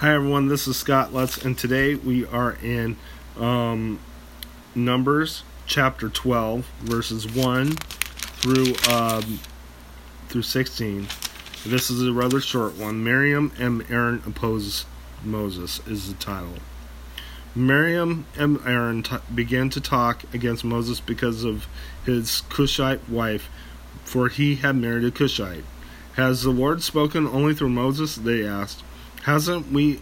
Hi everyone, this is Scott Lutz, and today we are in um, Numbers chapter 12, verses 1 through um, through 16. This is a rather short one. Miriam and Aaron oppose Moses is the title. Miriam and Aaron t- began to talk against Moses because of his Cushite wife, for he had married a Cushite. Has the Lord spoken only through Moses? They asked. Hasn't we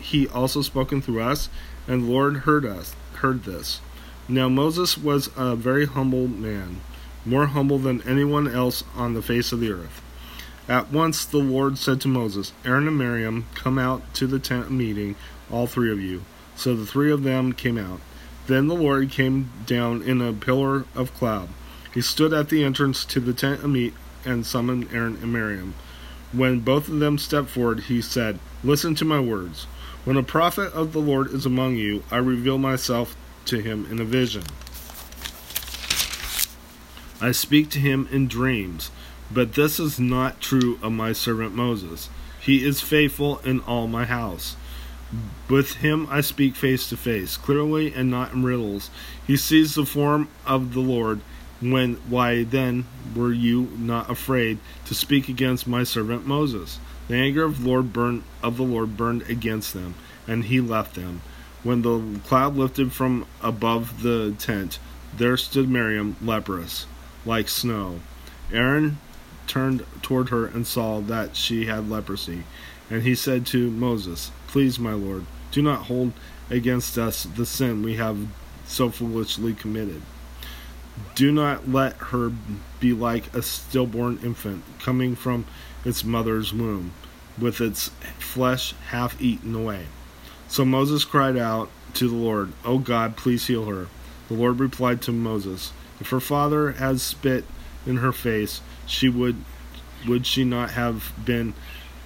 he also spoken through us? And the Lord heard us, heard this. Now Moses was a very humble man, more humble than anyone else on the face of the earth. At once the Lord said to Moses, Aaron and Miriam, come out to the tent meeting, all three of you. So the three of them came out. Then the Lord came down in a pillar of cloud. He stood at the entrance to the tent of meet and summoned Aaron and Miriam. When both of them stepped forward, he said, Listen to my words. When a prophet of the Lord is among you, I reveal myself to him in a vision. I speak to him in dreams. But this is not true of my servant Moses. He is faithful in all my house. With him I speak face to face, clearly and not in riddles. He sees the form of the Lord when why then were you not afraid to speak against my servant Moses? The anger of Lord burned of the Lord burned against them, and he left them. When the cloud lifted from above the tent, there stood Miriam leprous, like snow. Aaron turned toward her and saw that she had leprosy. And he said to Moses, Please, my Lord, do not hold against us the sin we have so foolishly committed. Do not let her be like a stillborn infant coming from its mother's womb, with its flesh half eaten away. So Moses cried out to the Lord, O God, please heal her. The Lord replied to Moses, If her father has spit in her face, she would would she not have been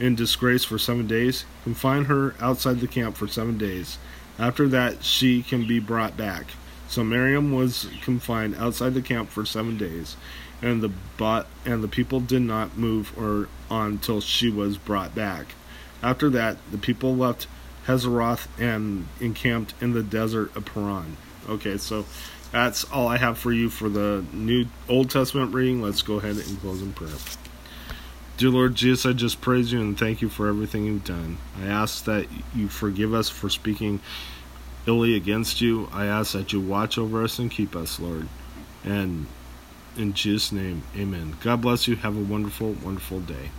in disgrace for seven days? Confine her outside the camp for seven days. After that, she can be brought back. So Miriam was confined outside the camp for seven days, and the bot and the people did not move or on till she was brought back. After that, the people left Hazeroth and encamped in the desert of Paran. Okay, so that's all I have for you for the New Old Testament reading. Let's go ahead and close in prayer. Dear Lord Jesus, I just praise you and thank you for everything you've done. I ask that you forgive us for speaking illy against you. I ask that you watch over us and keep us, Lord. And in Jesus' name, amen. God bless you. Have a wonderful, wonderful day.